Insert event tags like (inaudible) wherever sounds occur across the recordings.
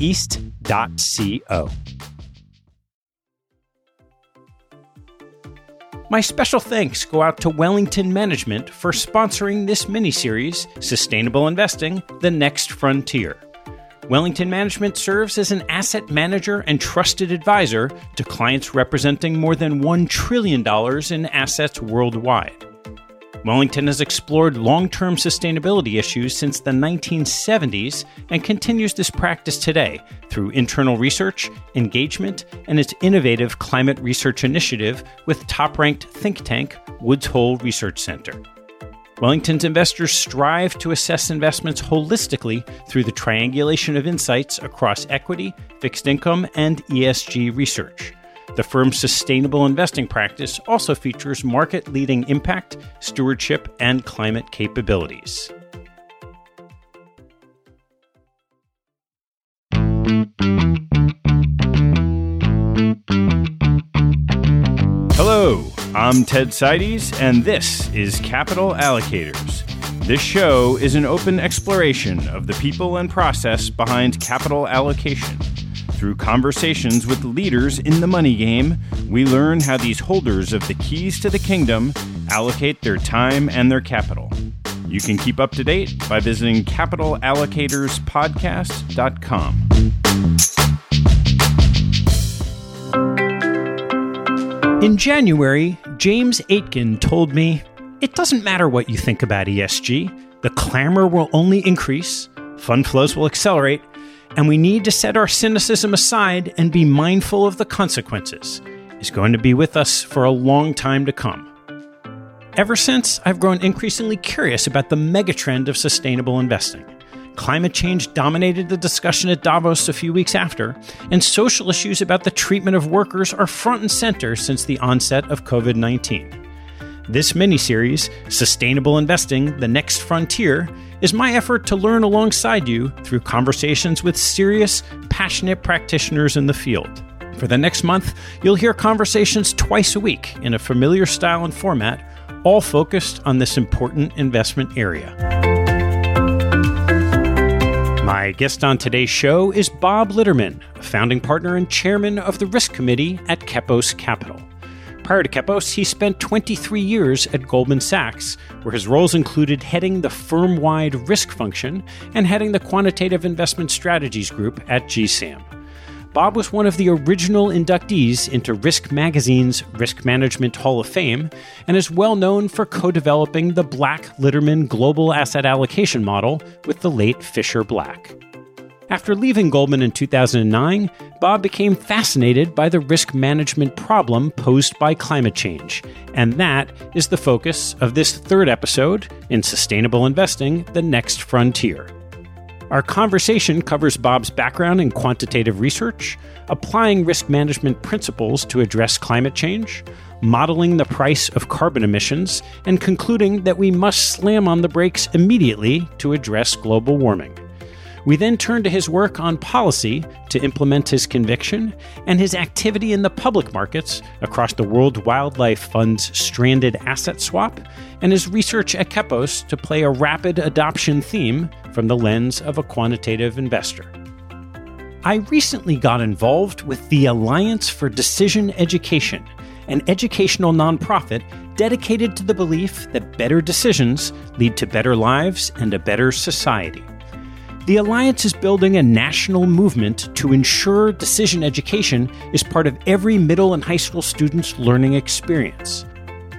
east.co. My special thanks go out to Wellington Management for sponsoring this mini-series, Sustainable Investing: The Next Frontier. Wellington Management serves as an asset manager and trusted advisor to clients representing more than $1 trillion in assets worldwide. Wellington has explored long term sustainability issues since the 1970s and continues this practice today through internal research, engagement, and its innovative climate research initiative with top ranked think tank Woods Hole Research Center. Wellington's investors strive to assess investments holistically through the triangulation of insights across equity, fixed income, and ESG research. The firm's sustainable investing practice also features market leading impact, stewardship, and climate capabilities. Hello, I'm Ted Seides, and this is Capital Allocators. This show is an open exploration of the people and process behind capital allocation through conversations with leaders in the money game, we learn how these holders of the keys to the kingdom allocate their time and their capital. You can keep up to date by visiting capitalallocatorspodcast.com. In January, James Aitken told me, It doesn't matter what you think about ESG, the clamor will only increase, fund flows will accelerate, and we need to set our cynicism aside and be mindful of the consequences, is going to be with us for a long time to come. Ever since, I've grown increasingly curious about the megatrend of sustainable investing. Climate change dominated the discussion at Davos a few weeks after, and social issues about the treatment of workers are front and center since the onset of COVID 19. This mini series, Sustainable Investing The Next Frontier, is my effort to learn alongside you through conversations with serious, passionate practitioners in the field. For the next month, you'll hear conversations twice a week in a familiar style and format, all focused on this important investment area. My guest on today's show is Bob Litterman, founding partner and chairman of the risk committee at Kepos Capital. Prior to Kepos, he spent 23 years at Goldman Sachs, where his roles included heading the firm wide risk function and heading the quantitative investment strategies group at GSAM. Bob was one of the original inductees into Risk Magazine's Risk Management Hall of Fame and is well known for co developing the Black Litterman Global Asset Allocation Model with the late Fisher Black. After leaving Goldman in 2009, Bob became fascinated by the risk management problem posed by climate change, and that is the focus of this third episode in Sustainable Investing The Next Frontier. Our conversation covers Bob's background in quantitative research, applying risk management principles to address climate change, modeling the price of carbon emissions, and concluding that we must slam on the brakes immediately to address global warming. We then turn to his work on policy to implement his conviction and his activity in the public markets across the World Wildlife Fund's stranded asset swap and his research at Kepos to play a rapid adoption theme from the lens of a quantitative investor. I recently got involved with the Alliance for Decision Education, an educational nonprofit dedicated to the belief that better decisions lead to better lives and a better society. The Alliance is building a national movement to ensure decision education is part of every middle and high school student's learning experience.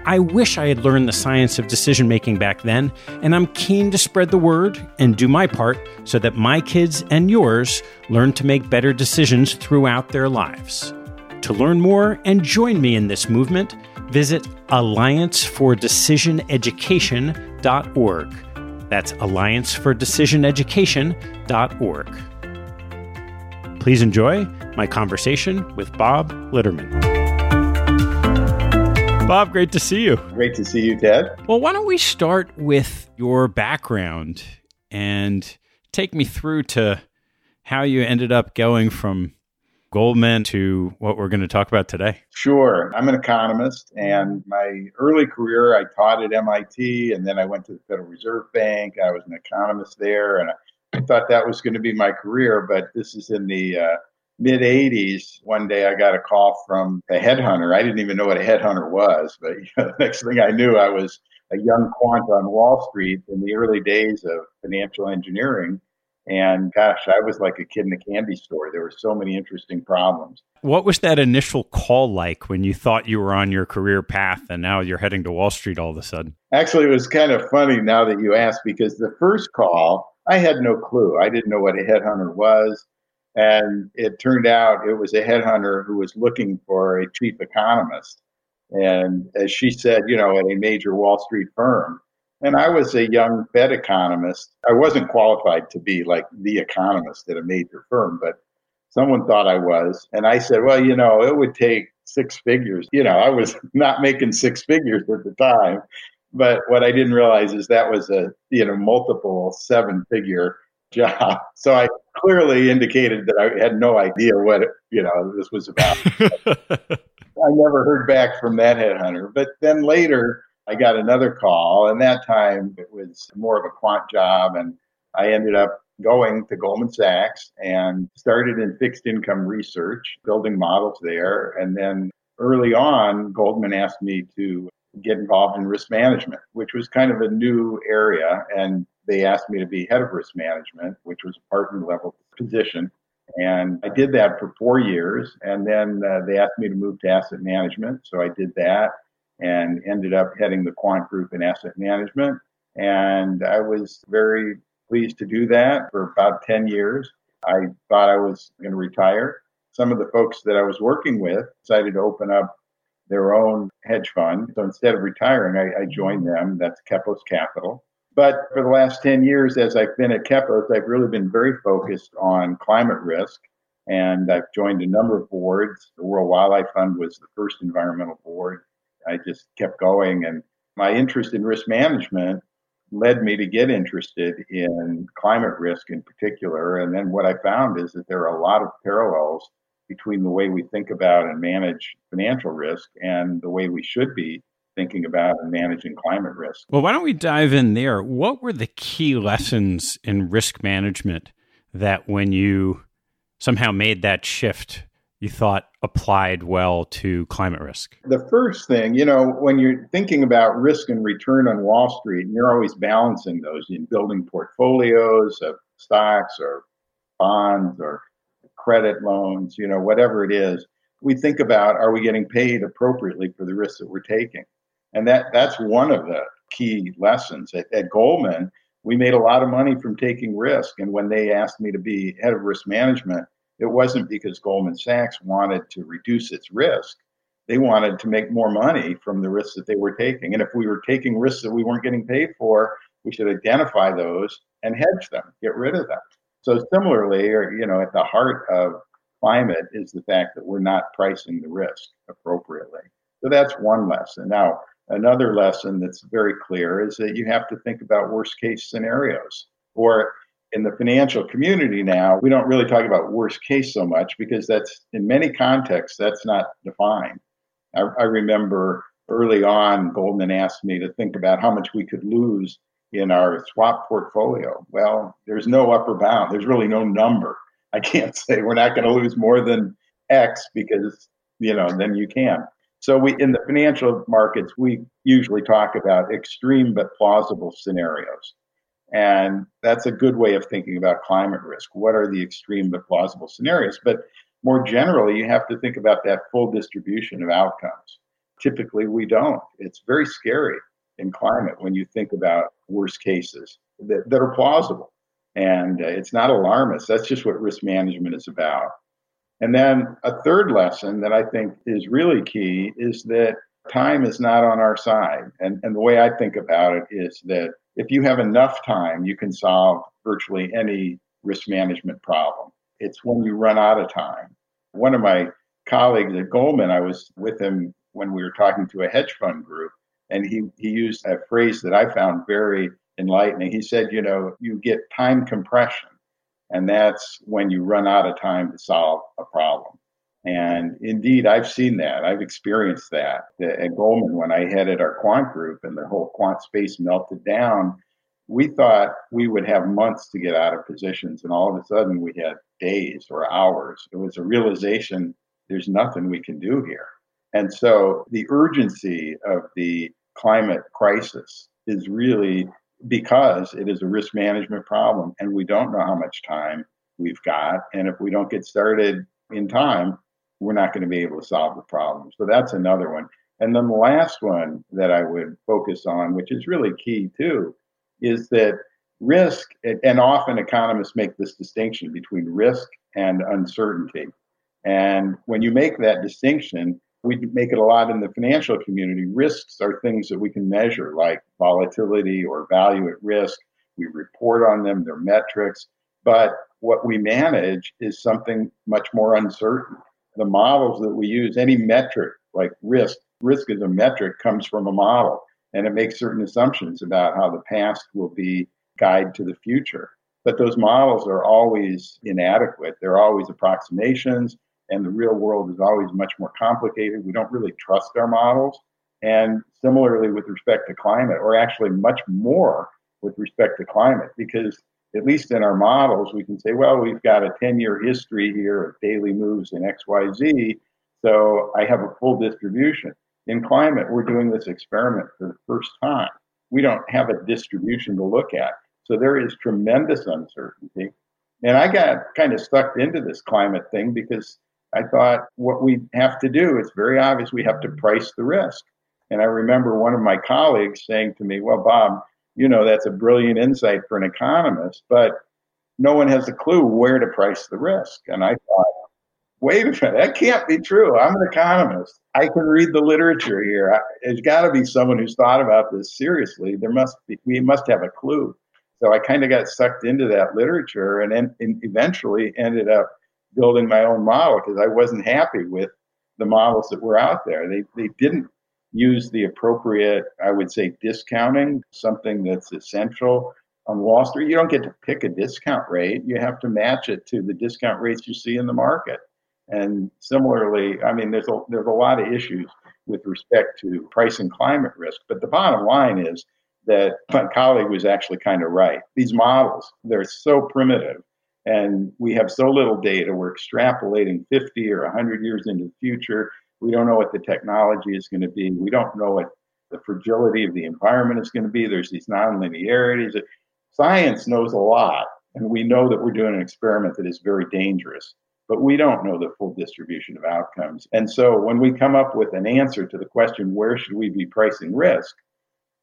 I wish I had learned the science of decision making back then, and I'm keen to spread the word and do my part so that my kids and yours learn to make better decisions throughout their lives. To learn more and join me in this movement, visit alliancefordecisioneducation.org. That's alliancefordecisioneducation.org. Please enjoy my conversation with Bob Litterman. Bob, great to see you. Great to see you, Ted. Well, why don't we start with your background and take me through to how you ended up going from Goldman to what we're going to talk about today? Sure. I'm an economist, and my early career I taught at MIT, and then I went to the Federal Reserve Bank. I was an economist there, and I thought that was going to be my career, but this is in the uh, mid 80s, one day I got a call from a headhunter. I didn't even know what a headhunter was, but (laughs) you know, the next thing I knew, I was a young quant on Wall Street in the early days of financial engineering. And gosh, I was like a kid in a candy store. There were so many interesting problems. What was that initial call like when you thought you were on your career path and now you're heading to Wall Street all of a sudden? Actually, it was kind of funny now that you ask because the first call, I had no clue. I didn't know what a headhunter was. And it turned out it was a headhunter who was looking for a chief economist. And as she said, you know, at a major Wall Street firm. And I was a young Fed economist. I wasn't qualified to be like the economist at a major firm, but someone thought I was. And I said, well, you know, it would take six figures. You know, I was (laughs) not making six figures at the time. But what I didn't realize is that was a, you know, multiple seven figure (laughs) job. So I clearly indicated that I had no idea what you know this was about. (laughs) I never heard back from that headhunter. But then later I got another call, and that time it was more of a quant job, and I ended up going to Goldman Sachs and started in fixed income research, building models there. And then early on, Goldman asked me to get involved in risk management, which was kind of a new area. And they asked me to be head of risk management, which was a partner level position. And I did that for four years. And then uh, they asked me to move to asset management. So I did that and ended up heading the quant group in asset management. And I was very pleased to do that for about 10 years. I thought I was going to retire. Some of the folks that I was working with decided to open up their own hedge fund. So instead of retiring, I, I joined them. That's Kepos Capital. But for the last 10 years, as I've been at Kepos, I've really been very focused on climate risk. And I've joined a number of boards. The World Wildlife Fund was the first environmental board. I just kept going. And my interest in risk management led me to get interested in climate risk in particular. And then what I found is that there are a lot of parallels between the way we think about and manage financial risk and the way we should be thinking about and managing climate risk. Well, why don't we dive in there? What were the key lessons in risk management that when you somehow made that shift, you thought applied well to climate risk? The first thing, you know, when you're thinking about risk and return on Wall Street, and you're always balancing those in building portfolios of stocks or bonds or credit loans, you know, whatever it is. We think about are we getting paid appropriately for the risks that we're taking? And that that's one of the key lessons. At, at Goldman, we made a lot of money from taking risk. And when they asked me to be head of risk management, it wasn't because Goldman Sachs wanted to reduce its risk. They wanted to make more money from the risks that they were taking. And if we were taking risks that we weren't getting paid for, we should identify those and hedge them, get rid of them. So similarly, or you know, at the heart of climate is the fact that we're not pricing the risk appropriately. So that's one lesson. Now, Another lesson that's very clear is that you have to think about worst case scenarios. Or in the financial community now, we don't really talk about worst case so much because that's in many contexts, that's not defined. I, I remember early on, Goldman asked me to think about how much we could lose in our swap portfolio. Well, there's no upper bound, there's really no number. I can't (laughs) say we're not going to lose more than X because, you know, then you can. So we in the financial markets, we usually talk about extreme but plausible scenarios. And that's a good way of thinking about climate risk. What are the extreme but plausible scenarios? But more generally, you have to think about that full distribution of outcomes. Typically, we don't. It's very scary in climate when you think about worst cases that, that are plausible. And uh, it's not alarmist. That's just what risk management is about. And then a third lesson that I think is really key is that time is not on our side. And, and the way I think about it is that if you have enough time, you can solve virtually any risk management problem. It's when you run out of time. One of my colleagues at Goldman, I was with him when we were talking to a hedge fund group, and he, he used a phrase that I found very enlightening. He said, You know, you get time compression, and that's when you run out of time to solve a problem. And indeed, I've seen that. I've experienced that at Goldman when I headed our quant group and the whole quant space melted down. We thought we would have months to get out of positions, and all of a sudden we had days or hours. It was a realization there's nothing we can do here. And so the urgency of the climate crisis is really because it is a risk management problem and we don't know how much time we've got. And if we don't get started in time, we're not going to be able to solve the problem. So that's another one. And then the last one that I would focus on, which is really key too, is that risk, and often economists make this distinction between risk and uncertainty. And when you make that distinction, we make it a lot in the financial community. Risks are things that we can measure, like volatility or value at risk. We report on them, they're metrics. But what we manage is something much more uncertain. The models that we use, any metric like risk, risk is a metric comes from a model and it makes certain assumptions about how the past will be guide to the future. But those models are always inadequate. They're always approximations and the real world is always much more complicated. We don't really trust our models. And similarly, with respect to climate, or actually much more with respect to climate, because at least in our models, we can say, well, we've got a 10 year history here of daily moves in XYZ. So I have a full distribution. In climate, we're doing this experiment for the first time. We don't have a distribution to look at. So there is tremendous uncertainty. And I got kind of sucked into this climate thing because I thought what we have to do, it's very obvious we have to price the risk. And I remember one of my colleagues saying to me, Well, Bob, you know, that's a brilliant insight for an economist, but no one has a clue where to price the risk. And I thought, wait a minute, that can't be true. I'm an economist. I can read the literature here. I, there's got to be someone who's thought about this seriously. There must be, we must have a clue. So I kind of got sucked into that literature and, and eventually ended up building my own model because I wasn't happy with the models that were out there. They, they didn't use the appropriate, I would say, discounting, something that's essential on Wall Street. You don't get to pick a discount rate, you have to match it to the discount rates you see in the market. And similarly, I mean, there's a, there's a lot of issues with respect to price and climate risk. But the bottom line is that my colleague was actually kind of right. These models, they're so primitive and we have so little data. We're extrapolating 50 or 100 years into the future. We don't know what the technology is going to be. We don't know what the fragility of the environment is going to be. There's these nonlinearities. Science knows a lot, and we know that we're doing an experiment that is very dangerous, but we don't know the full distribution of outcomes. And so when we come up with an answer to the question, where should we be pricing risk?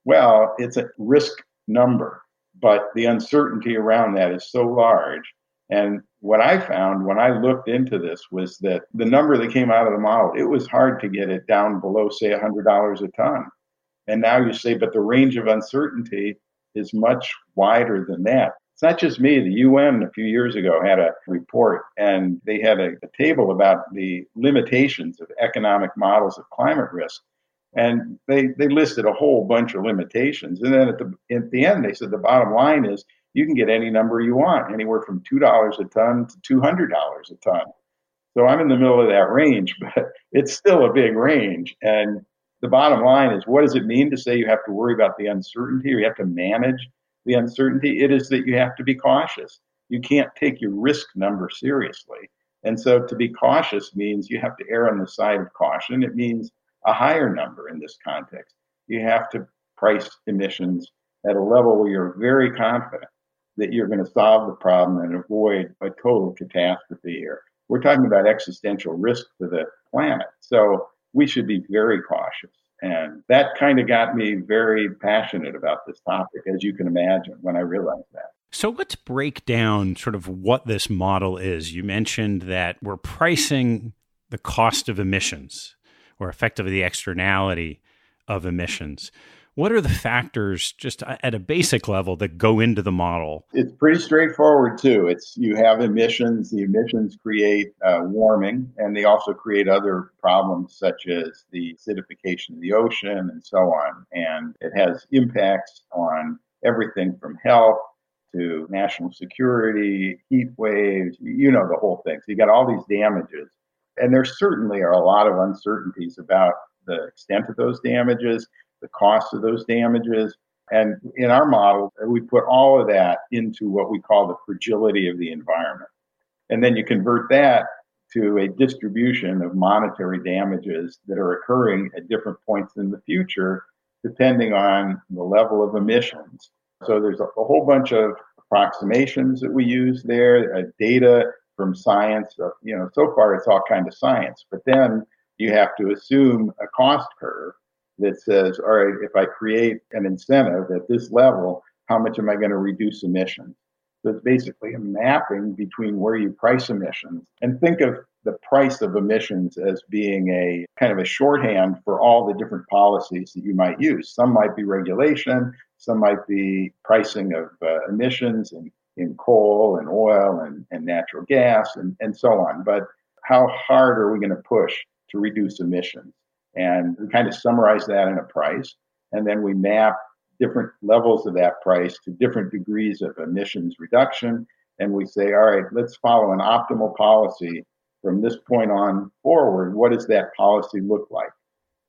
Well, it's a risk number, but the uncertainty around that is so large and what I found when I looked into this was that the number that came out of the model, it was hard to get it down below, say, $100 a ton. And now you say, but the range of uncertainty is much wider than that. It's not just me. The UN a few years ago had a report and they had a, a table about the limitations of economic models of climate risk. And they, they listed a whole bunch of limitations. And then at the, at the end, they said the bottom line is you can get any number you want, anywhere from $2 a ton to $200 a ton. So I'm in the middle of that range, (laughs) but it's still a big range. And the bottom line is what does it mean to say you have to worry about the uncertainty or you have to manage the uncertainty? It is that you have to be cautious. You can't take your risk number seriously. And so to be cautious means you have to err on the side of caution. It means a higher number in this context. You have to price emissions at a level where you're very confident that you're going to solve the problem and avoid a total catastrophe here. We're talking about existential risk to the planet. So we should be very cautious. And that kind of got me very passionate about this topic, as you can imagine, when I realized that. So let's break down sort of what this model is. You mentioned that we're pricing the cost of emissions or effectively the externality of emissions. What are the factors, just at a basic level, that go into the model? It's pretty straightforward too. It's you have emissions. The emissions create uh, warming, and they also create other problems such as the acidification of the ocean and so on. And it has impacts on everything from health to national security, heat waves. You know the whole thing. So you got all these damages, and there certainly are a lot of uncertainties about the extent of those damages the cost of those damages. And in our model, we put all of that into what we call the fragility of the environment. And then you convert that to a distribution of monetary damages that are occurring at different points in the future, depending on the level of emissions. So there's a, whole bunch of approximations that we use there, uh, data from science. Uh, you know, so far it's all kind of science, but then you have to assume a cost curve that says, all right, if I create an incentive at this level, how much am I going to reduce emissions? So it's basically a mapping between where you price emissions and think of the price of emissions as being a kind of a shorthand for all the different policies that you might use. Some might be regulation, some might be pricing of uh, emissions in, in coal and oil and, and natural gas and, and so on. But how hard are we going to push to reduce emissions? And we kind of summarize that in a price. And then we map different levels of that price to different degrees of emissions reduction. And we say, all right, let's follow an optimal policy from this point on forward. What does that policy look like?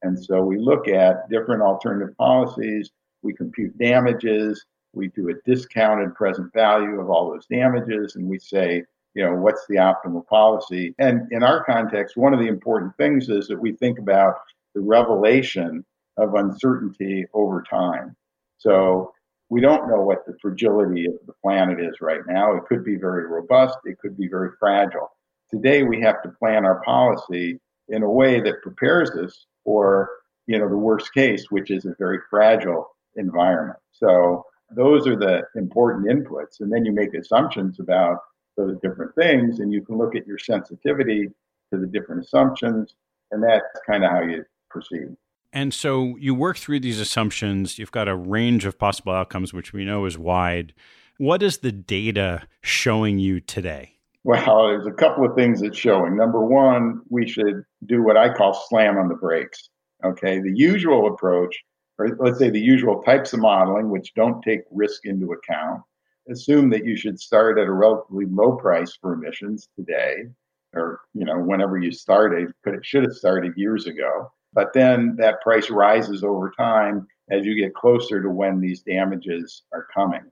And so we look at different alternative policies. We compute damages. We do a discounted present value of all those damages. And we say, you know, what's the optimal policy? And in our context, one of the important things is that we think about the revelation of uncertainty over time. So we don't know what the fragility of the planet is right now. It could be very robust, it could be very fragile. Today we have to plan our policy in a way that prepares us for, you know, the worst case, which is a very fragile environment. So those are the important inputs. And then you make assumptions about those different things and you can look at your sensitivity to the different assumptions. And that's kind of how you proceed. And so you work through these assumptions. You've got a range of possible outcomes, which we know is wide. What is the data showing you today? Well, there's a couple of things it's showing. Number one, we should do what I call slam on the brakes. Okay. The usual approach, or let's say the usual types of modeling, which don't take risk into account, assume that you should start at a relatively low price for emissions today, or you know, whenever you started, but it should have started years ago. But then that price rises over time as you get closer to when these damages are coming.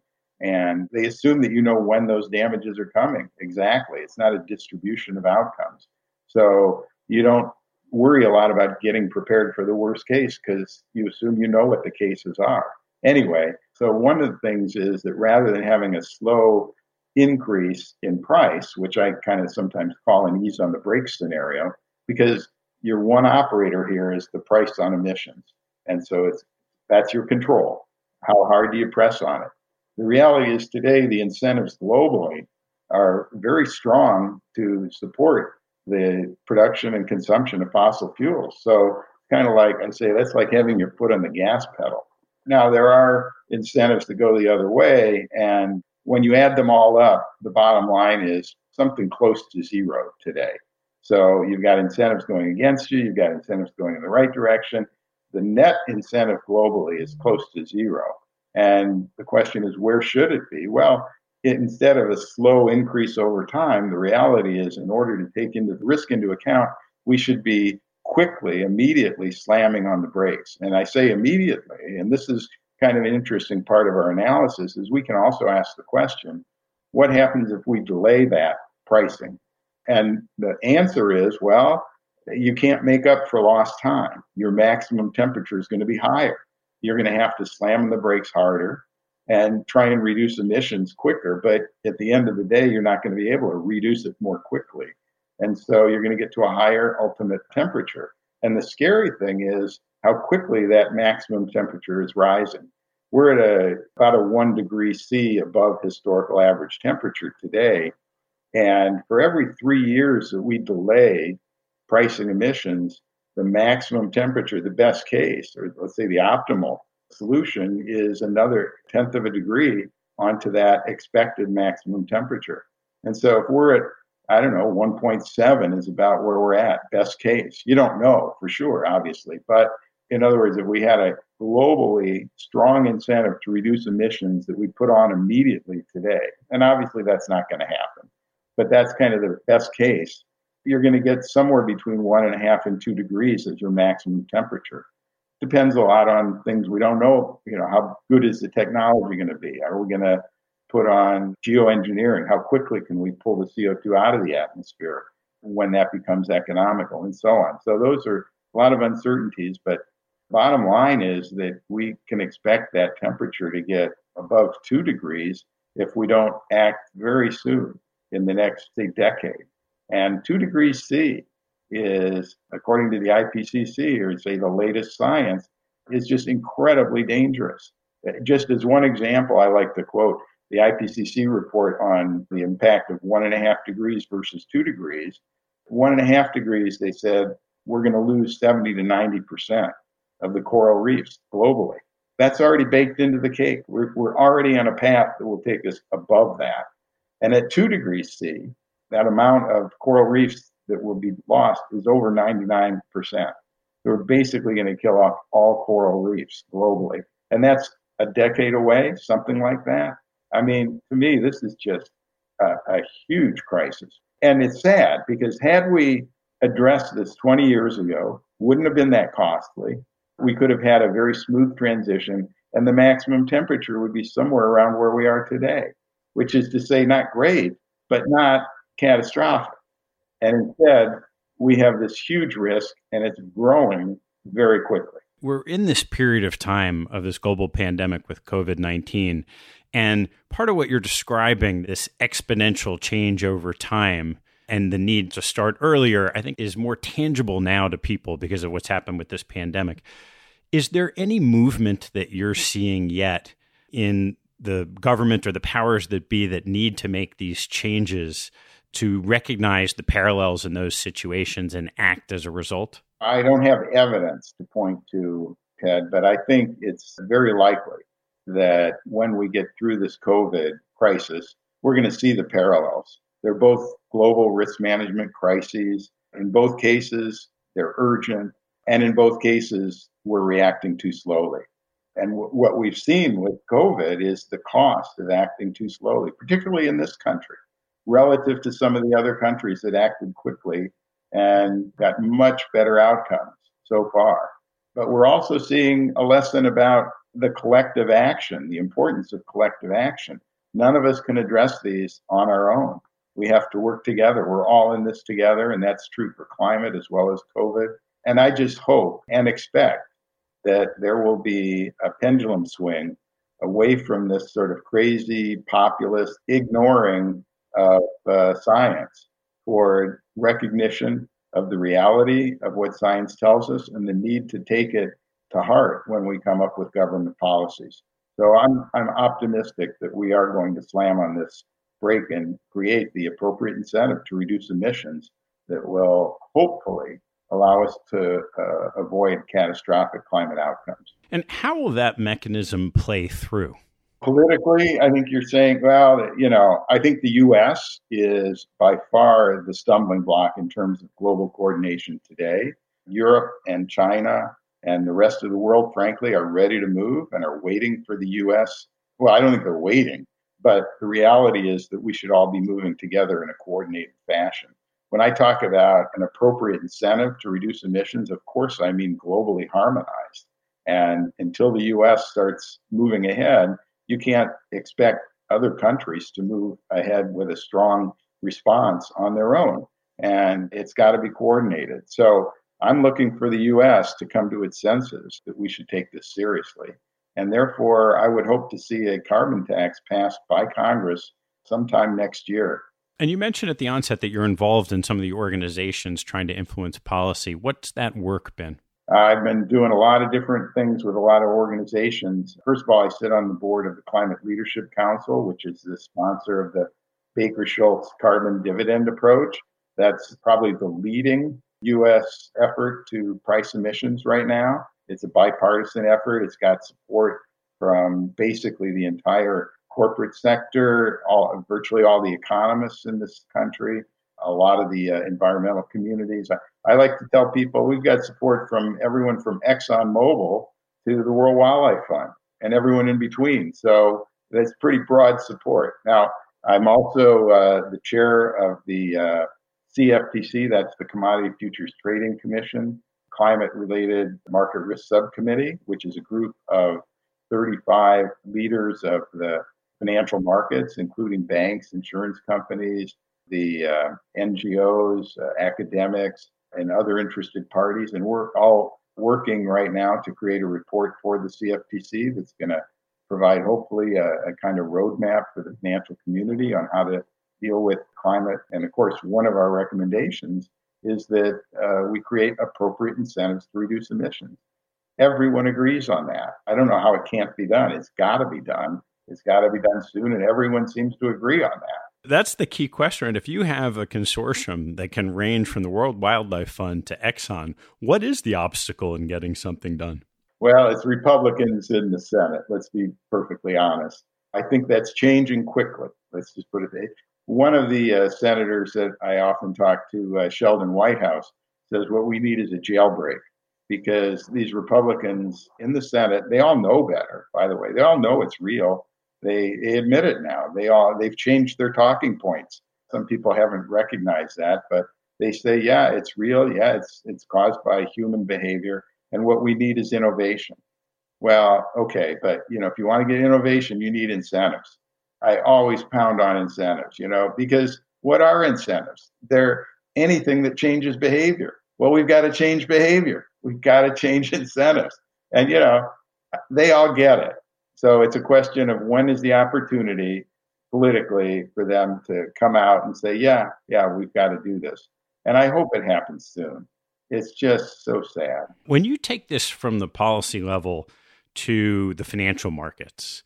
And they assume that you know when those damages are coming exactly. It's not a distribution of outcomes. So you don't worry a lot about getting prepared for the worst case because you assume you know what the cases are. Anyway, so one of the things is that rather than having a slow increase in price, which I kind of sometimes call an ease on the brakes scenario, because your one operator here is the price on emissions. And so it's that's your control. How hard do you press on it? The reality is today the incentives globally are very strong to support the production and consumption of fossil fuels. So kind of like I say, that's like having your foot on the gas pedal. Now there are incentives to go the other way, and when you add them all up, the bottom line is something close to zero today. So you've got incentives going against you, you've got incentives going in the right direction. The net incentive globally is close to zero. And the question is, where should it be? Well, it, instead of a slow increase over time, the reality is, in order to take into the risk into account, we should be quickly, immediately slamming on the brakes. And I say immediately, and this is kind of an interesting part of our analysis, is we can also ask the question, what happens if we delay that pricing? And the answer is, well, you can't make up for lost time. Your maximum temperature is going to be higher. You're going to have to slam the brakes harder and try and reduce emissions quicker. But at the end of the day, you're not going to be able to reduce it more quickly. And so you're going to get to a higher ultimate temperature. And the scary thing is how quickly that maximum temperature is rising. We're at a, about a one degree C above historical average temperature today. And for every three years that we delay pricing emissions, the maximum temperature, the best case, or let's say the optimal solution, is another tenth of a degree onto that expected maximum temperature. And so if we're at, I don't know, 1.7 is about where we're at, best case. You don't know for sure, obviously. But in other words, if we had a globally strong incentive to reduce emissions that we put on immediately today, and obviously that's not going to happen, but that's kind of the best case you're going to get somewhere between one and a half and two degrees as your maximum temperature. Depends a lot on things we don't know. You know, how good is the technology going to be? Are we going to put on geoengineering? How quickly can we pull the CO2 out of the atmosphere when that becomes economical and so on? So those are a lot of uncertainties, but bottom line is that we can expect that temperature to get above two degrees if we don't act very soon in the next say, decade. And two degrees C is, according to the IPCC, or say the latest science, is just incredibly dangerous. Just as one example, I like to quote the IPCC report on the impact of one and a half degrees versus two degrees. One and a half degrees, they said, we're going to lose 70 to 90% of the coral reefs globally. That's already baked into the cake. We're, we're already on a path that will take us above that. And at two degrees C, that amount of coral reefs that will be lost is over 99%. We're basically going to kill off all coral reefs globally. And that's a decade away, something like that. I mean, to me, this is just a, a huge crisis. And it's sad because had we addressed this 20 years ago, wouldn't have been that costly. We could have had a very smooth transition, and the maximum temperature would be somewhere around where we are today, which is to say, not great, but not catastrophic. And instead, we have this huge risk and it's growing very quickly. We're in this period of time of this global pandemic with COVID 19. And part of what you're describing, this exponential change over time and the need to start earlier, I think is more tangible now to people because of what's happened with this pandemic. Is there any movement that you're seeing yet in the government or the powers that be that need to make these changes to recognize the parallels in those situations and act as a result? I don't have evidence to point to, Ted, but I think it's very likely that when we get through this COVID crisis, we're going to see the parallels. They're both global risk management crises. In both cases, they're urgent. And in both cases, we're reacting too slowly. And w- what we've seen with COVID is the cost of acting too slowly, particularly in this country relative to some of the other countries that acted quickly and got much better outcomes so far. But we're also seeing a lesson about the collective action, the importance of collective action. None of us can address these on our own. We have to work together. We're all in this together, and that's true for climate as well as COVID. And I just hope and expect that there will be a pendulum swing away from this sort of crazy populist ignoring of uh, science toward recognition of the reality of what science tells us and the need to take it to heart when we come up with government policies. So I'm I'm optimistic that we are going to slam on this brake and create the appropriate incentive to reduce emissions that will hopefully allow us to uh, avoid catastrophic climate outcomes. And how will that mechanism play through? politically, I think you're saying, well, you know, I think the U.S. is by far the stumbling block in terms of global coordination today. Europe and China And the rest of the world, frankly, are ready to move and are waiting for the US. Well, I don't think they're waiting, but the reality is that we should all be moving together in a coordinated fashion. When I talk about an appropriate incentive to reduce emissions, of course, I mean globally harmonized. And until the US starts moving ahead, you can't expect other countries to move ahead with a strong response on their own. And it's got to be coordinated. So I'm looking for the US to come to its senses that we should take this seriously. And therefore, I would hope to see a carbon tax passed by Congress sometime next year. And you mentioned at the onset that you're involved in some of the organizations trying to influence policy. What's that work been? I've been doing a lot of different things with a lot of organizations. First of all, I sit on the board of the Climate Leadership Council, which is the sponsor of the Baker Shultz carbon dividend approach. That's probably the leading U.S. effort to price emissions right now. It's a bipartisan effort. It's got support from basically the entire corporate sector, all, virtually all the economists in this country, a lot of the uh, environmental communities. I, I, like to tell people we've got support from everyone from ExxonMobil to the World Wildlife Fund and everyone in between. So that's pretty broad support. Now, I'm also uh, the chair of the uh, CFTC, that's the Commodity Futures Trading Commission, Climate Related Market Risk Subcommittee, which is a group of 35 leaders of the financial markets, including banks, insurance companies, the uh, NGOs, uh, academics, and other interested parties. And we're all working right now to create a report for the CFTC that's going to provide, hopefully, a, a kind of roadmap for the financial community on how to deal with climate. And of course, one of our recommendations is that uh, we create appropriate incentives to reduce emissions. Everyone agrees on that. I don't know how it can't be done. It's got to be done. It's got to be done soon, and everyone seems to agree on that. That's the key question. And if you have a consortium that can range from the World Wildlife Fund to Exxon, what is the obstacle in getting something done? Well, it's Republicans in the Senate. Let's be perfectly honest. I think that's changing quickly. Let's just put it that one of the uh, senators that I often talk to, uh, Sheldon Whitehouse, says what we need is a jailbreak because these Republicans in the Senate, they all know better, by the way. They all know it's real. They, they admit it now. They all they've changed their talking points. Some people haven't recognized that, but they say, yeah, it's real. Yeah, it's it's caused by human behavior, and what we need is innovation. Well, okay, but you know, if you want to get innovation, you need incentives. I always pound on incentives, you know, because what are incentives? They're anything that changes behavior. Well, we've got to change behavior. We've got to change (laughs) incentives. And, you know, they all get it. So it's a question of when is the opportunity politically for them to come out and say, yeah, yeah, we've got to do this. And I hope it happens soon. It's just so sad. When you take this from the policy level to the financial markets,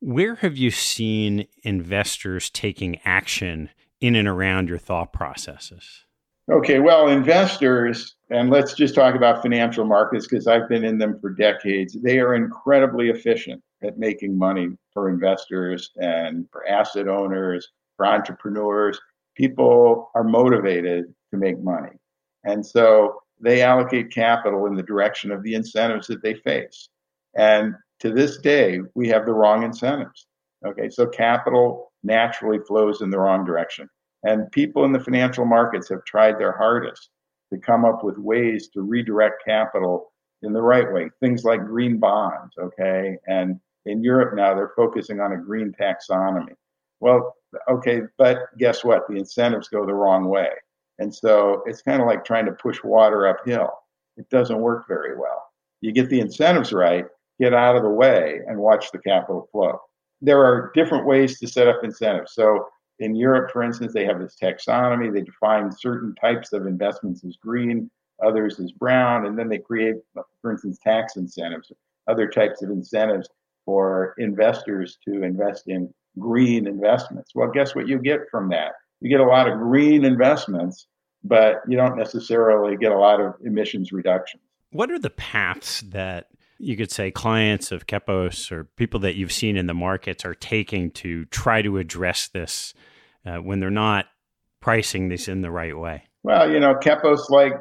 where have you seen investors taking action in and around your thought processes? Okay, well, investors, and let's just talk about financial markets because I've been in them for decades. They are incredibly efficient at making money for investors and for asset owners, for entrepreneurs. People are motivated to make money. And so they allocate capital in the direction of the incentives that they face. And to this day, we have the wrong incentives. Okay, so capital naturally flows in the wrong direction. And people in the financial markets have tried their hardest to come up with ways to redirect capital in the right way. Things like green bonds, okay? And in Europe now, they're focusing on a green taxonomy. Well, okay, but guess what? The incentives go the wrong way. And so it's kind of like trying to push water uphill. It doesn't work very well. You get the incentives right, get out of the way and watch the capital flow. There are different ways to set up incentives. So in Europe, for instance, they have this taxonomy. They define certain types of investments as green, others as brown, and then they create, for instance, tax incentives, other types of incentives for investors to invest in green investments. Well, guess what you get from that? You get a lot of green investments, but you don't necessarily get a lot of emissions reductions. What are the paths that you could say clients of Kepos or people that you've seen in the markets are taking to try to address this uh, when they're not pricing this in the right way? Well, you know, Kepos, like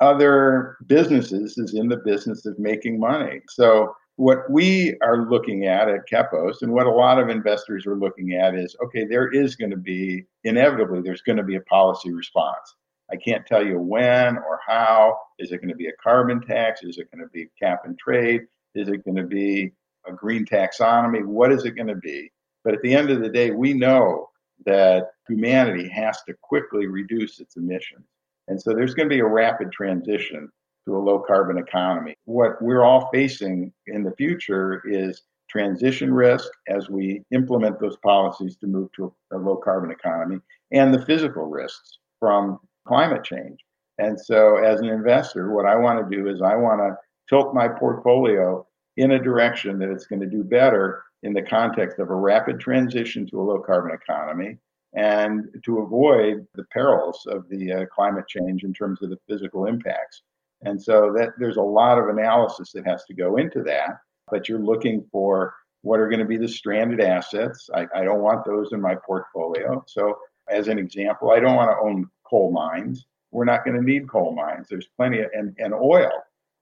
other businesses is in the business of making money. So what we are looking at at Kepos and what a lot of investors are looking at is okay, there is going to be inevitably there's going to be a policy response. I can't tell you when or how. Is it going to be a carbon tax? Is it going to be cap and trade? Is it going to be a green taxonomy? What is it going to be? But at the end of the day, we know that humanity has to quickly reduce its emissions. And so there's going to be a rapid transition to a low carbon economy. What we're all facing in the future is transition risk as we implement those policies to move to a low carbon economy and the physical risks from climate change. And so, as an investor, what I want to do is I want to tilt my portfolio in a direction that it's going to do better in the context of a rapid transition to a low carbon economy and to avoid the perils of the uh, climate change in terms of the physical impacts. And so that there's a lot of analysis that has to go into that, but you're looking for what are going to be the stranded assets. I, I don't want those in my portfolio. So as an example, I don't want to own coal mines. We're not going to need coal mines. There's plenty of, and, and oil.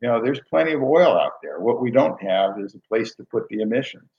You know, there's plenty of oil out there. What we don't have is a place to put the emissions.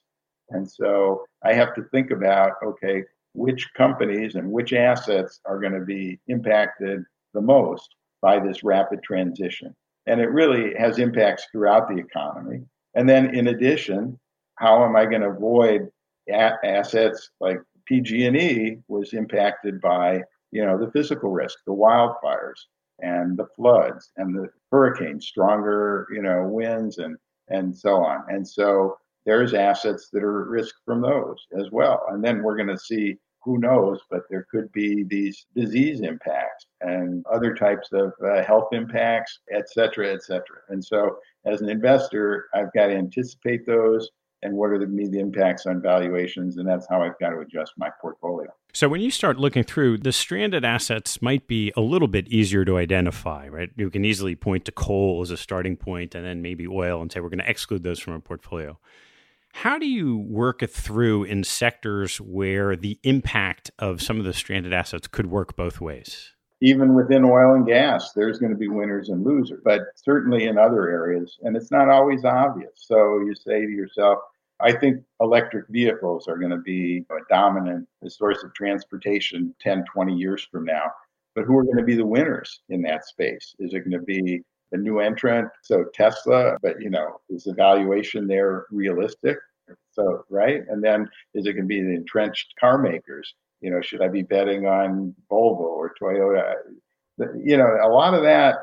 And so I have to think about okay, which companies and which assets are going to be impacted the most by this rapid transition. And it really has impacts throughout the economy. And then in addition, how am I going to avoid a- assets like PG&E was impacted by, you know, the physical risk, the wildfires and the floods and the hurricanes, stronger, you know, winds and and so on. And so there's assets that are at risk from those as well. And then we're going to see who knows, but there could be these disease impacts and other types of uh, health impacts, et cetera, et cetera. And so, as an investor, I've got to anticipate those and what are the, the impacts on valuations, and that's how I've got to adjust my portfolio. So, when you start looking through, the stranded assets might be a little bit easier to identify, right? You can easily point to coal as a starting point, and then maybe oil, and say we're going to exclude those from our portfolio. How do you work it through in sectors where the impact of some of the stranded assets could work both ways? Even within oil and gas, there's going to be winners and losers, but certainly in other areas, and it's not always obvious. So you say to yourself, I think electric vehicles are going to be a dominant source of transportation 10, 20 years from now. But who are going to be the winners in that space? Is it going to be a new entrant, so Tesla, but you know, is the valuation there realistic? So, right? And then is it going to be the entrenched car makers? You know, should I be betting on Volvo or Toyota? You know, a lot of that,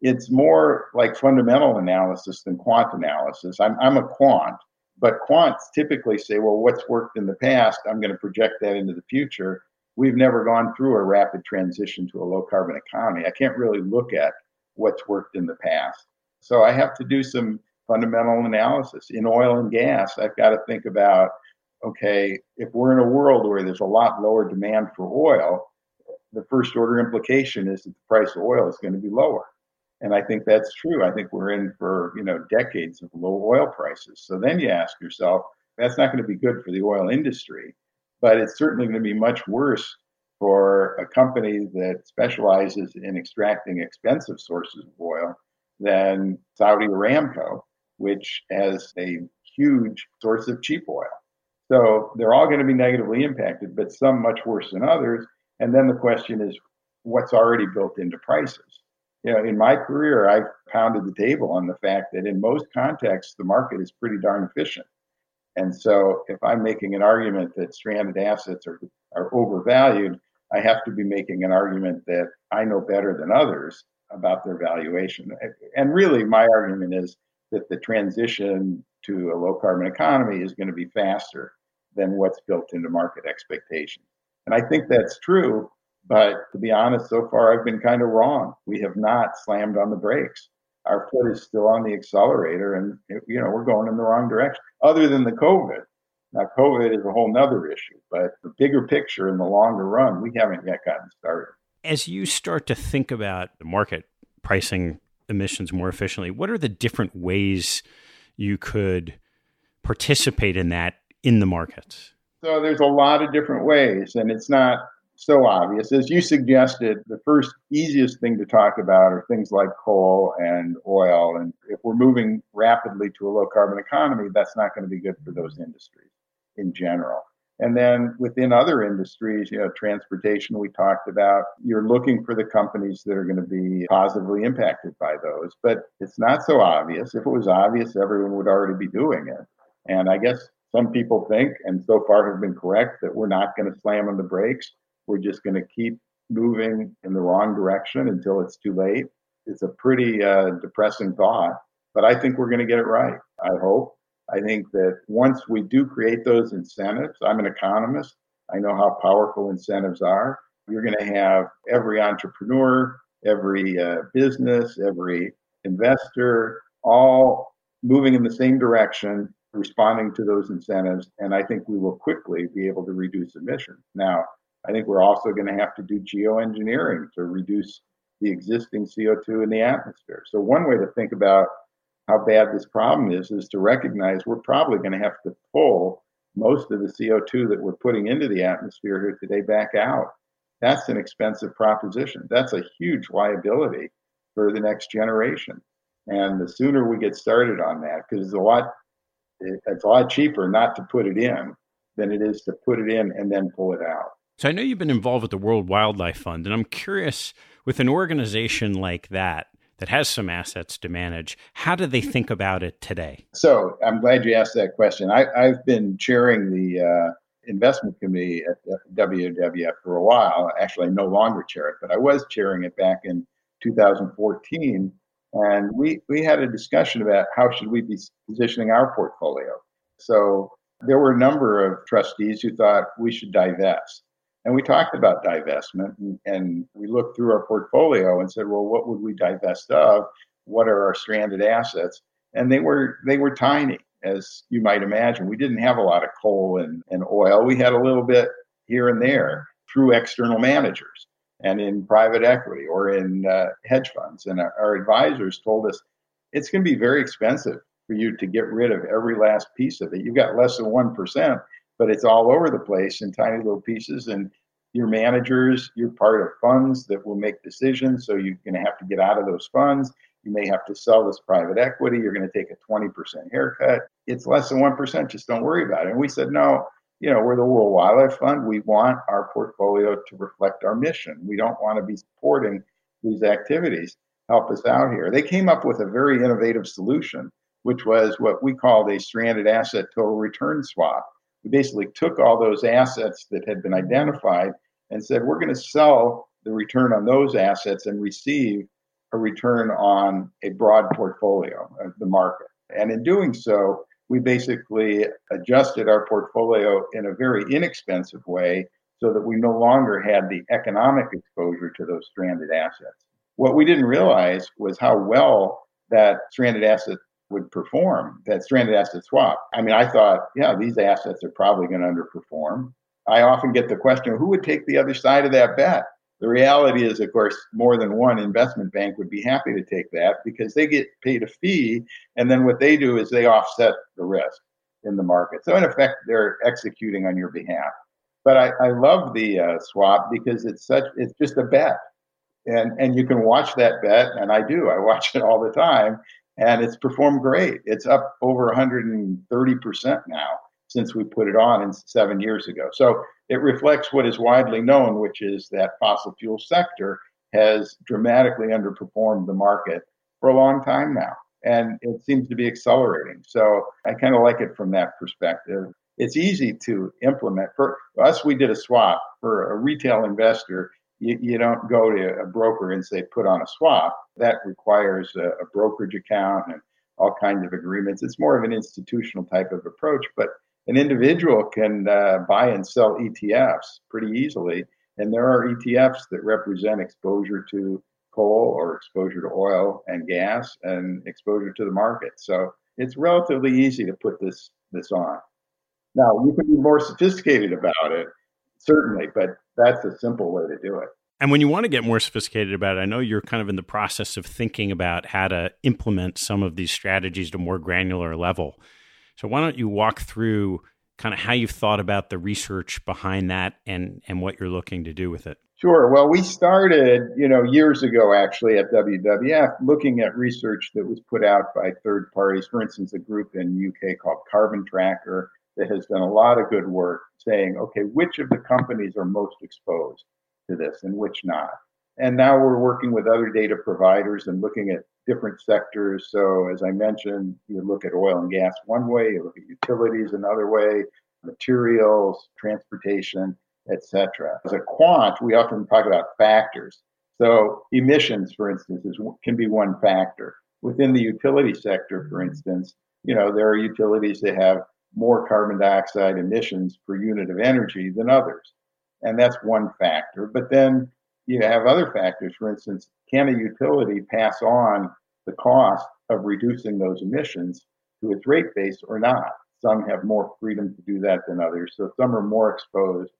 it's more like fundamental analysis than quant analysis. I'm, I'm a quant, but quants typically say, well, what's worked in the past? I'm going to project that into the future. We've never gone through a rapid transition to a low carbon economy. I can't really look at what's worked in the past. So I have to do some fundamental analysis. In oil and gas, I've got to think about okay, if we're in a world where there's a lot lower demand for oil, the first order implication is that the price of oil is going to be lower. And I think that's true. I think we're in for, you know, decades of low oil prices. So then you ask yourself, that's not going to be good for the oil industry, but it's certainly going to be much worse for a company that specializes in extracting expensive sources of oil than Saudi Aramco, which has a huge source of cheap oil. So they're all going to be negatively impacted, but some much worse than others. And then the question is what's already built into prices? You know, in my career, I've pounded the table on the fact that in most contexts, the market is pretty darn efficient. And so if I'm making an argument that stranded assets are, are overvalued, I have to be making an argument that I know better than others about their valuation. And really, my argument is that the transition to a low carbon economy is going to be faster than what's built into market expectations. And I think that's true. But to be honest, so far I've been kind of wrong. We have not slammed on the brakes. Our foot is still on the accelerator, and you know we're going in the wrong direction. Other than the COVID, now, COVID is a whole nother issue, but the bigger picture in the longer run, we haven't yet gotten started. As you start to think about the market pricing emissions more efficiently, what are the different ways you could participate in that in the markets? So there's a lot of different ways, and it's not so obvious. As you suggested, the first easiest thing to talk about are things like coal and oil. And if we're moving rapidly to a low carbon economy, that's not going to be good for those industries in general. And then within other industries, you know, transportation, we talked about, you're looking for the companies that are going to be positively impacted by those. But it's not so obvious. If it was obvious, everyone would already be doing it. And I guess some people think, and so far have been correct, that we're not going to slam on the brakes. We're just going to keep moving in the wrong direction until it's too late. It's a pretty uh, depressing thought, but I think we're going to get it right. I hope. I think that once we do create those incentives, I'm an economist. I know how powerful incentives are. You're going to have every entrepreneur, every uh, business, every investor, all moving in the same direction, responding to those incentives. And I think we will quickly be able to reduce emissions. Now, I think we're also going to have to do geoengineering to reduce the existing CO2 in the atmosphere. So, one way to think about how bad this problem is is to recognize we're probably going to have to pull most of the CO2 that we're putting into the atmosphere here today back out. That's an expensive proposition. That's a huge liability for the next generation. And the sooner we get started on that, because it's a lot, it's a lot cheaper not to put it in than it is to put it in and then pull it out. So I know you've been involved with the World Wildlife Fund, and I'm curious with an organization like that, that has some assets to manage. How do they think about it today? So I'm glad you asked that question. I, have been chairing the uh, investment committee at WWF for a while. Actually, I no longer chair it, but I was chairing it back in 2014. And we, we had a discussion about how should we be positioning our portfolio. So there were a number of trustees who thought we should divest. And we talked about divestment and, and, we looked through our portfolio and said, well, what would we divest of? What are our stranded assets? And they were they were tiny, as you might imagine. We didn't have a lot of coal and, and oil. We had a little bit here and there through external managers and in private equity or in uh, hedge funds. And our, our advisors told us it's going to be very expensive for you to get rid of every last piece of it. You've got less than 1% but it's all over the place in tiny little pieces. And your managers, you're part of funds that will make decisions. So you're going to have to get out of those funds. You may have to sell this private equity. You're going to take a 20% haircut. It's less than 1%. Just don't worry about it. And we said, no, you know, we're the World Wildlife Fund. We want our portfolio to reflect our mission. We don't want to be supporting these activities. Help us out here. They came up with a very innovative solution, which was what we called a stranded asset total return swap we basically took all those assets that had been identified and said, we're going to sell the return on those assets and receive a return on a broad portfolio of the market. And in doing so, we basically adjusted our portfolio in a very inexpensive way so that we no longer had the economic exposure to those stranded assets. What we didn't realize was how well that stranded asset would perform that stranded asset swap. I mean, I thought, yeah, these assets are probably going to underperform. I often get the question, who would take the other side of that bet? The reality is, of course, more than one investment bank would be happy to take that because they get paid a fee. And then what they do is they offset the risk in the market. So, in effect, they're executing on your behalf. But I, I love the uh, swap because it's such, it's just a bet. And, and you can watch that bet, and I do. I watch it all the time and it's performed great. It's up over 130% now since we put it on in seven years ago. So it reflects what is widely known, which is that fossil fuel sector has dramatically underperformed the market for a long time now. And it seems to be accelerating. So I kind of like it from that perspective. It's easy to implement. For us, we did a swap for a retail investor you, you don't go to a broker and say put on a swap. That requires a, a brokerage account and all kinds of agreements. It's more of an institutional type of approach, but an individual can uh, buy and sell ETFs pretty easily. And there are ETFs that represent exposure to coal or exposure to oil and gas and exposure to the market. So it's relatively easy to put this this on. Now you can be more sophisticated about it, certainly, but that's a simple way to do it. And when you want to get more sophisticated about it, I know you're kind of in the process of thinking about how to implement some of these strategies to a more granular level. So why don't you walk through kind of how you've thought about the research behind that and and what you're looking to do with it. Sure. Well, we started, you know, years ago actually at WWF looking at research that was put out by third parties. For instance, a group in UK called Carbon Tracker that has done a lot of good work saying, okay, which of the companies are most exposed to this and which not. And now we're working with other data providers and looking at different sectors. So, as I mentioned, you look at oil and gas one way, you look at utilities another way, materials, transportation, etc. As a quant, we often talk about factors. So, emissions, for instance, is, can be one factor. Within the utility sector, for instance, you know there are utilities that have more carbon dioxide emissions per unit of energy than others, and that's one factor. But then you have other factors. For instance, can a utility pass on the cost of reducing those emissions to its rate base or not? Some have more freedom to do that than others. So some are more exposed.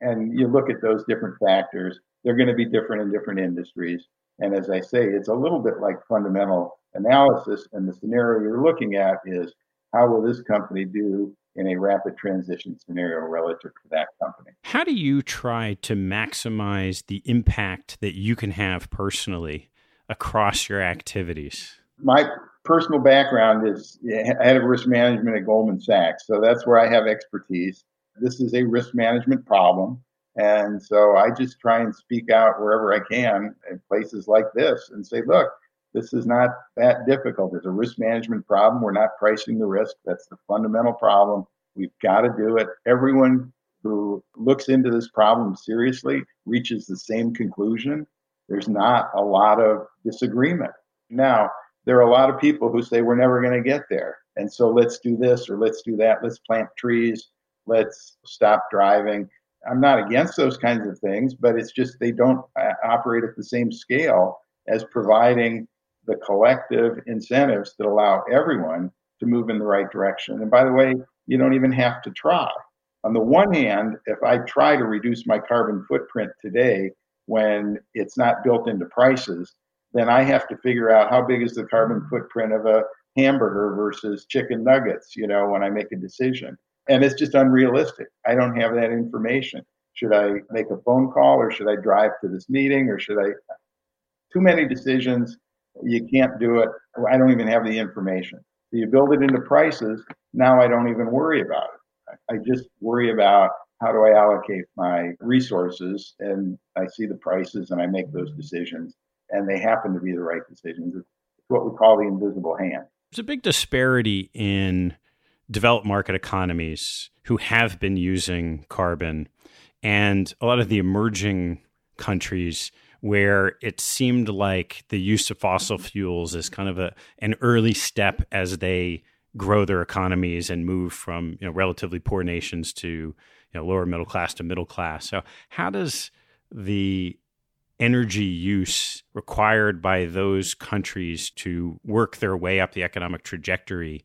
And you look at those different factors, they're going to be different in different industries. And as I say, it's a little bit like fundamental analysis. And the scenario you're looking at is how will this company do in a rapid transition scenario relative to that company. How do you try to maximize the impact that you can have personally across your activities? My personal background is head of risk management at Goldman Sachs. So that's where I have expertise. This is a risk management problem. And so I just try and speak out wherever I can in places like this and say, look, this is not that difficult. It's a risk management problem. We're not pricing the risk. That's the fundamental problem. We've got to do it. Everyone who looks into this problem seriously reaches the same conclusion. There's not a lot of disagreement. Now, there are a lot of people who say we're never going to get there. And so let's do this or let's do that. Let's plant trees. Let's stop driving. I'm not against those kinds of things, but it's just they don't uh, operate at the same scale as providing the collective incentives that allow everyone to move in the right direction. And by the way, you don't even have to try. On the one hand, if I try to reduce my carbon footprint today when it's not built into prices, then I have to figure out how big is the carbon footprint of a hamburger versus chicken nuggets, you know, when I make a decision. And it's just unrealistic. I don't have that information. Should I make a phone call or should I drive to this meeting or should I? Too many decisions you can't do it. I don't even have the information. So you build it into prices. Now I don't even worry about it. I just worry about how do I allocate my resources and I see the prices and I make those decisions and they happen to be the right decisions. It's what we call the invisible hand. There's a big disparity in developed market economies who have been using carbon and a lot of the emerging countries where it seemed like the use of fossil fuels is kind of a an early step as they grow their economies and move from you know relatively poor nations to you know lower middle class to middle class. So how does the energy use required by those countries to work their way up the economic trajectory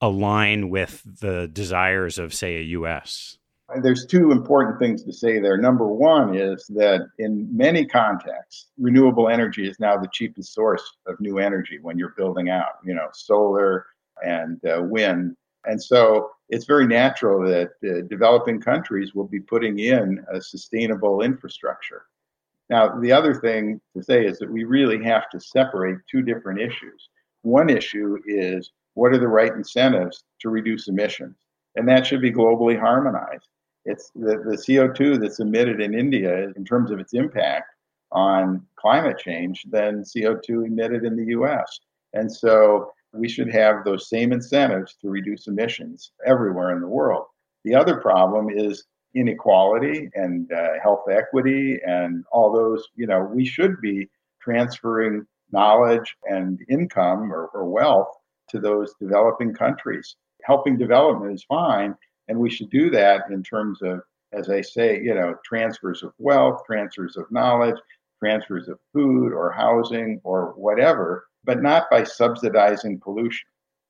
align with the desires of say a US? There's two important things to say there. Number one is that in many contexts, renewable energy is now the cheapest source of new energy when you're building out, you know, solar and uh, wind. And so it's very natural that uh, developing countries will be putting in a sustainable infrastructure. Now, the other thing to say is that we really have to separate two different issues. One issue is what are the right incentives to reduce emissions? And that should be globally harmonized it's the, the CO2 that's emitted in India in terms of its impact on climate change than CO2 emitted in the US. And so we should have those same incentives to reduce emissions everywhere in the world. The other problem is inequality and uh, health equity and all those, you know, we should be transferring knowledge and income or, or wealth to those developing countries. Helping development is fine, and we should do that in terms of, as I say, you know, transfers of wealth, transfers of knowledge, transfers of food or housing or whatever, but not by subsidizing pollution.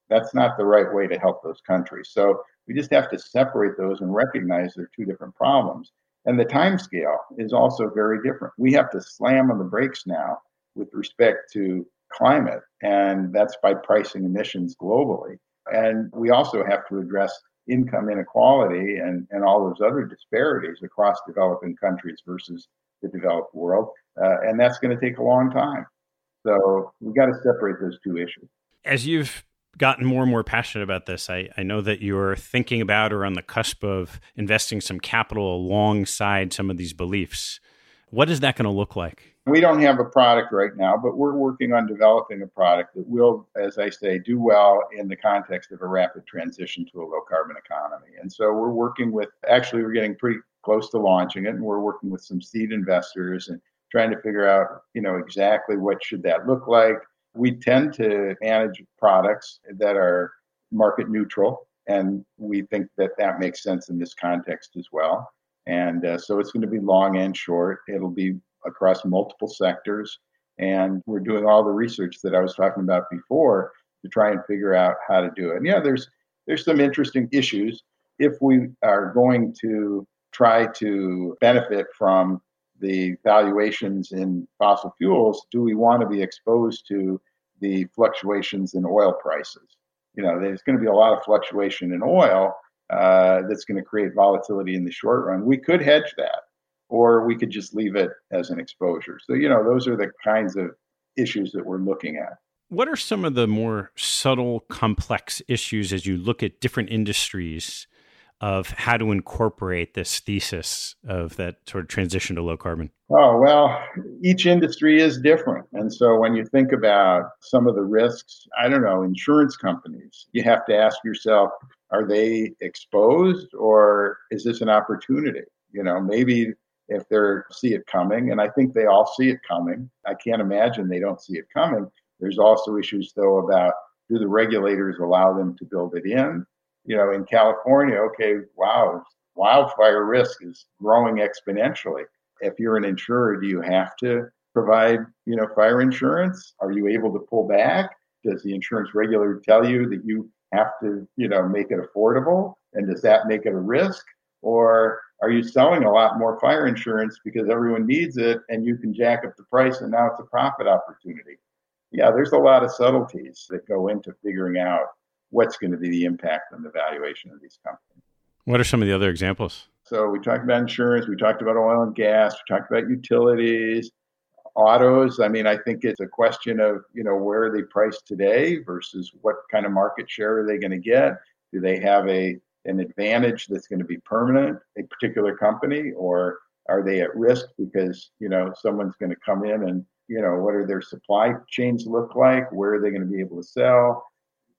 That's not the right way to help those countries. So we just have to separate those and recognize they're two different problems. And the time scale is also very different. We have to slam on the brakes now with respect to climate, and that's by pricing emissions globally. And we also have to address income inequality and, and all those other disparities across developing countries versus the developed world. Uh, and that's going to take a long time. So we got to separate those two issues. As you've gotten more and more passionate about this, I, I know that you're thinking about or on the cusp of investing some capital alongside some of these beliefs. What is that going to look like? We don't have a product right now, but we're working on developing a product that will, as I say, do well in the context of a rapid transition to a low carbon economy. And so we're working with, actually, we're getting pretty close to launching it, and we're working with some seed investors and trying to figure out, you know, exactly what should that look like. We tend to manage products that are market neutral, and we think that that makes sense in this context as well. And uh, so it's going to be long and short. It'll be across multiple sectors. And we're doing all the research that I was talking about before to try and figure out how to do it. And yeah, there's there's some interesting issues if we are going to try to benefit from the valuations in fossil fuels. Do we want to be exposed to the fluctuations in oil prices? You know, there's going to be a lot of fluctuation in oil uh, that's going to create volatility in the short run. We could hedge that or we could just leave it as an exposure. So, you know, those are the kinds of issues that we're looking at. What are some of the more subtle, complex issues as you look at different industries of how to incorporate this thesis of that sort of transition to low carbon? Oh, well, each industry is different. And so when you think about some of the risks, I don't know, insurance companies, you have to ask yourself, are they exposed or is this an opportunity? You know, maybe if they see it coming, and I think they all see it coming. I can't imagine they don't see it coming. There's also issues though about do the regulators allow them to build it in? You know, in California, okay, wow, wildfire risk is growing exponentially. If you're an insurer, do you have to provide, you know, fire insurance? Are you able to pull back? Does the insurance regulator tell you that you have to, you know, make it affordable? And does that make it a risk? Or are you selling a lot more fire insurance because everyone needs it and you can jack up the price and now it's a profit opportunity? Yeah, there's a lot of subtleties that go into figuring out what's going to be the impact on the valuation of these companies. What are some of the other examples? So we talked about insurance, we talked about oil and gas, we talked about utilities, autos. I mean, I think it's a question of, you know, where are they priced today versus what kind of market share are they going to get? Do they have a an advantage that's going to be permanent, a particular company, or are they at risk because you know someone's going to come in and you know what are their supply chains look like? Where are they going to be able to sell?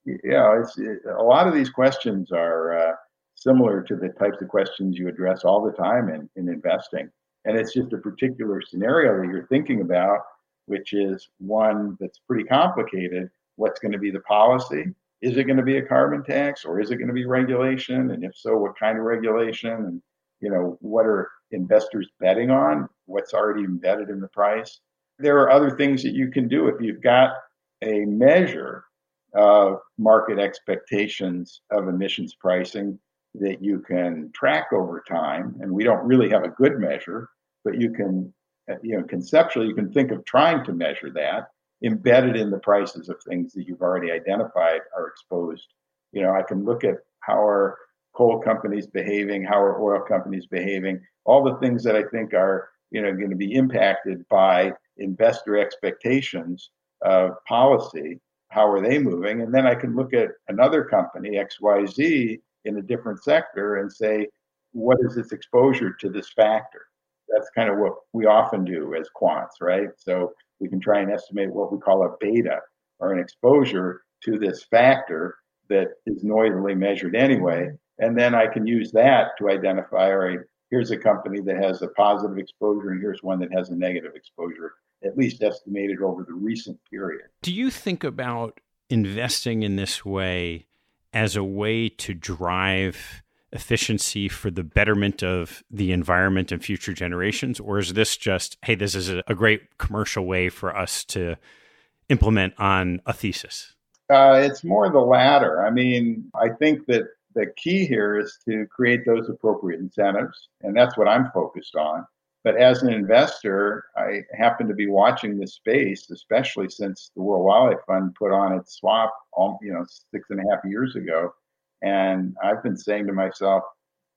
Yeah, it's it, a lot of these questions are uh, similar to the types of questions you address all the time in, in investing, and it's just a particular scenario that you're thinking about, which is one that's pretty complicated. What's going to be the policy? Is it going to be a carbon tax or is it going to be regulation? And if so, what kind of regulation? And you know, what are investors betting on? What's already embedded in the price? There are other things that you can do if you've got a measure of market expectations of emissions pricing that you can track over time. And we don't really have a good measure, but you can, you know, conceptually, you can think of trying to measure that embedded in the prices of things that you've already identified are exposed. You know, I can look at how are coal companies behaving, how are oil companies behaving, all the things that I think are, you know, going to be impacted by investor expectations of policy. How are they moving? And then I can look at another company, XYZ, in a different sector and say, what is its exposure to this factor? That's kind of what we often do as quants, right? So we can try and estimate what we call a beta or an exposure to this factor that is noisily measured anyway. And then I can use that to identify, all right, here's a company that has a positive exposure and here's one that has a negative exposure, at least estimated over the recent period. Do you think about investing in this way as a way to drive efficiency for the betterment of the environment and future generations? Or is this just, hey, this is a, great commercial way for us to implement on a thesis? Uh, it's more the latter. I mean, I think that the key here is to create those appropriate incentives, and that's what I'm focused on. But as an investor, I happen to be watching this space, especially since the World Wildlife Fund put on its swap, you know, six and a half years ago And I've been saying to myself,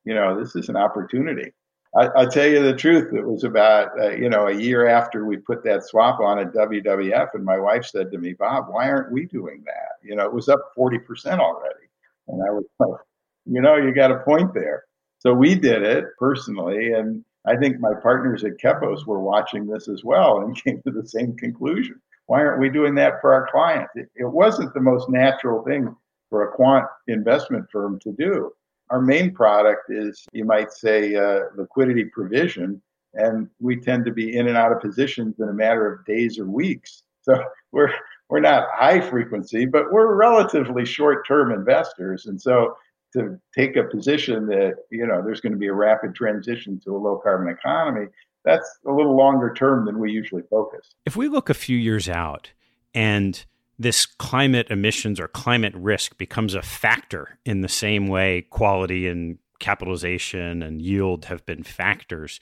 you know, this is an opportunity. I, will tell you the truth. It was about, uh, you know, a year after we put that swap on at WWF, and my wife said to me, Bob, why aren't we doing that? You know, it was up 40% already. And I was like, you know, you got a point there. So we did it personally. And I think my partners at Kepos were watching this as well and (laughs) came to the same conclusion. Why aren't we doing that for our clients? It, it wasn't the most natural thing for a quant investment firm to do. Our main product is, you might say, uh, liquidity provision, and we tend to be in and out of positions in a matter of days or weeks. So (laughs) we're we're not high frequency, but we're relatively short term investors, and so to take a position that you know there's going to be a rapid transition to a low carbon economy that's a little longer term than we usually focus if we look a few years out and this climate emissions or climate risk becomes a factor in the same way quality and capitalization and yield have been factors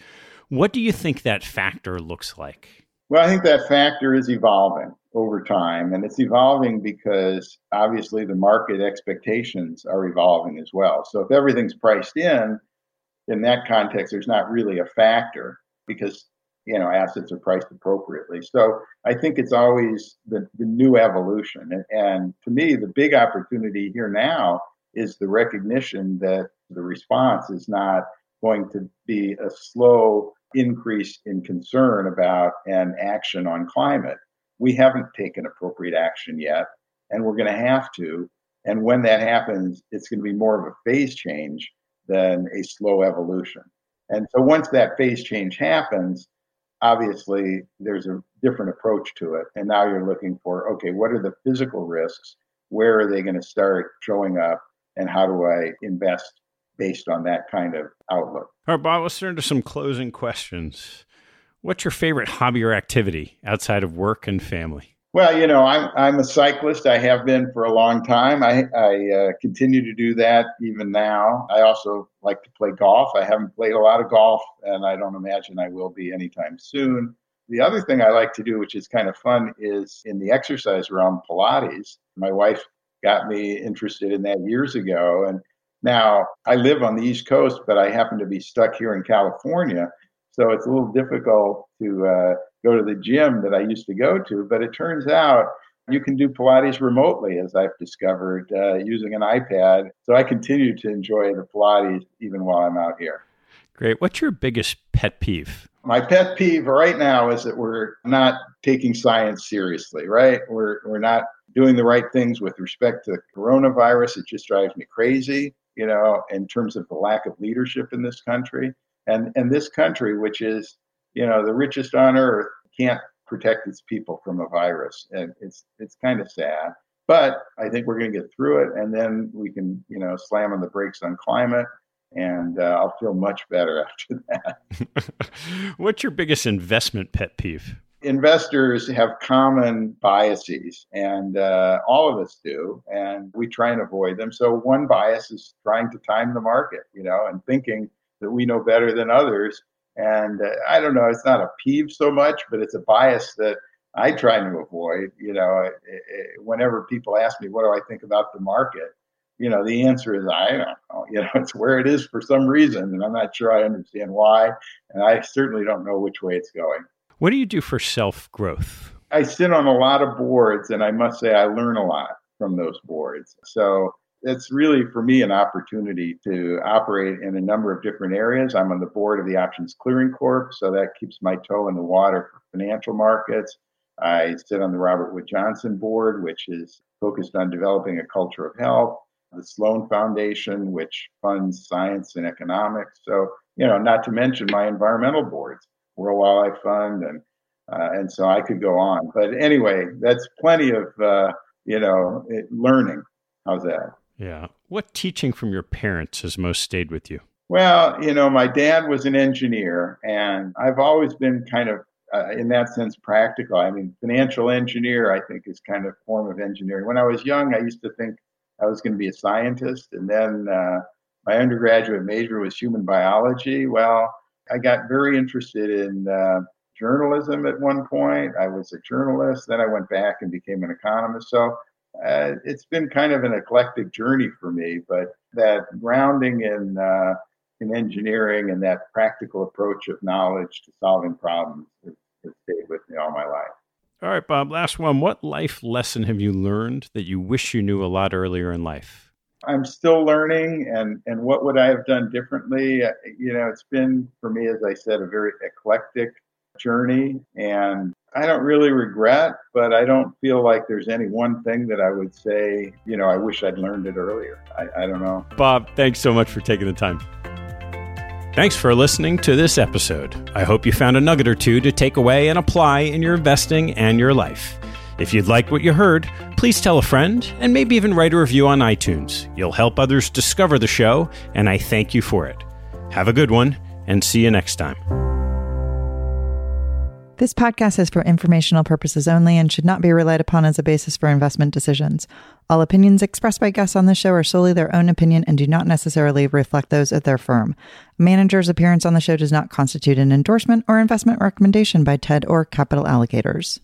what do you think that factor looks like well, I think that factor is evolving over time, and it's evolving because obviously the market expectations are evolving as well. So if everything's priced in, in that context, there's not really a factor because you know assets are priced appropriately. So I think it's always the, the new evolution, and, and to me, the big opportunity here now is the recognition that the response is not going to be a slow increase in concern about and action on climate. We haven't taken appropriate action yet, and we're going to have to. And when that happens, it's going to be more of a phase change than a slow evolution. And so once that phase change happens, obviously there's a different approach to it. And now you're looking for okay, what are the physical risks? Where are they going to start showing up? And how do I invest based on that kind of outlook. All right, Bob, let's turn to some closing questions. What's your favorite hobby or activity outside of work and family? Well, you know, I'm I'm a cyclist. I have been for a long time. I I uh, continue to do that even now. I also like to play golf. I haven't played a lot of golf, and I don't imagine I will be anytime soon. The other thing I like to do, which is kind of fun, is in the exercise realm, Pilates. My wife got me interested in that years ago, and now, I live on the East Coast, but I happen to be stuck here in California. So it's a little difficult to uh, go to the gym that I used to go to. But it turns out you can do Pilates remotely, as I've discovered, uh, using an iPad. So I continue to enjoy the Pilates even while I'm out here. Great. What's your biggest pet peeve? My pet peeve right now is that we're not taking science seriously, right? We're, we're not doing the right things with respect to coronavirus. It just drives me crazy you know, in terms of the lack of leadership in this country. And and this country, which is, you know, the richest on earth, can't protect its people from a virus. And it's it's kind of sad. But I think we're going to get through it, and then we can, you know, slam on the brakes on climate, and uh, I'll feel much better (laughs) after that. (laughs) What's your biggest investment pet peeve? investors have common biases, and uh, all of us do, and we try and avoid them. So one bias is trying to time the market, you know, and thinking that we know better than others. And uh, I don't know, it's not a peeve so much, but it's a bias that I try to avoid. You know, it, it, whenever people ask me, what do I think about the market? You know, the answer is I don't know. (laughs) You know, it's where it is for some reason, and I'm not sure I understand why, and I certainly don't know which way it's going. What do you do for self growth? I sit on a lot of boards, and I must say I learn a lot from those boards. So it's really for me an opportunity to operate in a number of different areas. I'm on the board of the Options Clearing Corp, so that keeps my toe in the water for financial markets. I sit on the Robert Wood Johnson board, which is focused on developing a culture of health. The Sloan Foundation, which funds science and economics. So, you know, not to mention my environmental boards. World Wildlife Fund, and uh, and so I could go on. But anyway, that's plenty of uh, you know learning. How's that? Yeah. What teaching from your parents has most stayed with you? Well, you know, my dad was an engineer, and I've always been kind of, uh, in that sense, practical. I mean, financial engineer, I think, is kind of form of engineering. When I was young, I used to think I was going to be a scientist, and then uh, my undergraduate major was human biology. Well, I got very interested in uh, journalism at one point. I was a journalist. Then I went back and became an economist. So uh, it's been kind of an eclectic journey for me, but that grounding in uh, in engineering and that practical approach of knowledge to solving problems has, has stayed with me all my life. All right, Bob, last one. What life lesson have you learned that you wish you knew a lot earlier in life? I'm still learning, and, and what would I have done differently? Uh, you know, it's been, for me, as I said, a very eclectic journey, and I don't really regret, but I don't feel like there's any one thing that I would say, you know, I wish I'd learned it earlier. I, I don't know. Bob, thanks so much for taking the time. Thanks for listening to this episode. I hope you found a nugget or two to take away and apply in your investing and your life. If you'd like what you heard, please tell a friend and maybe even write a review on iTunes. You'll help others discover the show, and I thank you for it. Have a good one, and see you next time. This podcast is for informational purposes only and should not be relied upon as a basis for investment decisions. All opinions expressed by guests on this show are solely their own opinion and do not necessarily reflect those of their firm. A manager's appearance on the show does not constitute an endorsement or investment recommendation by TED or capital allocators.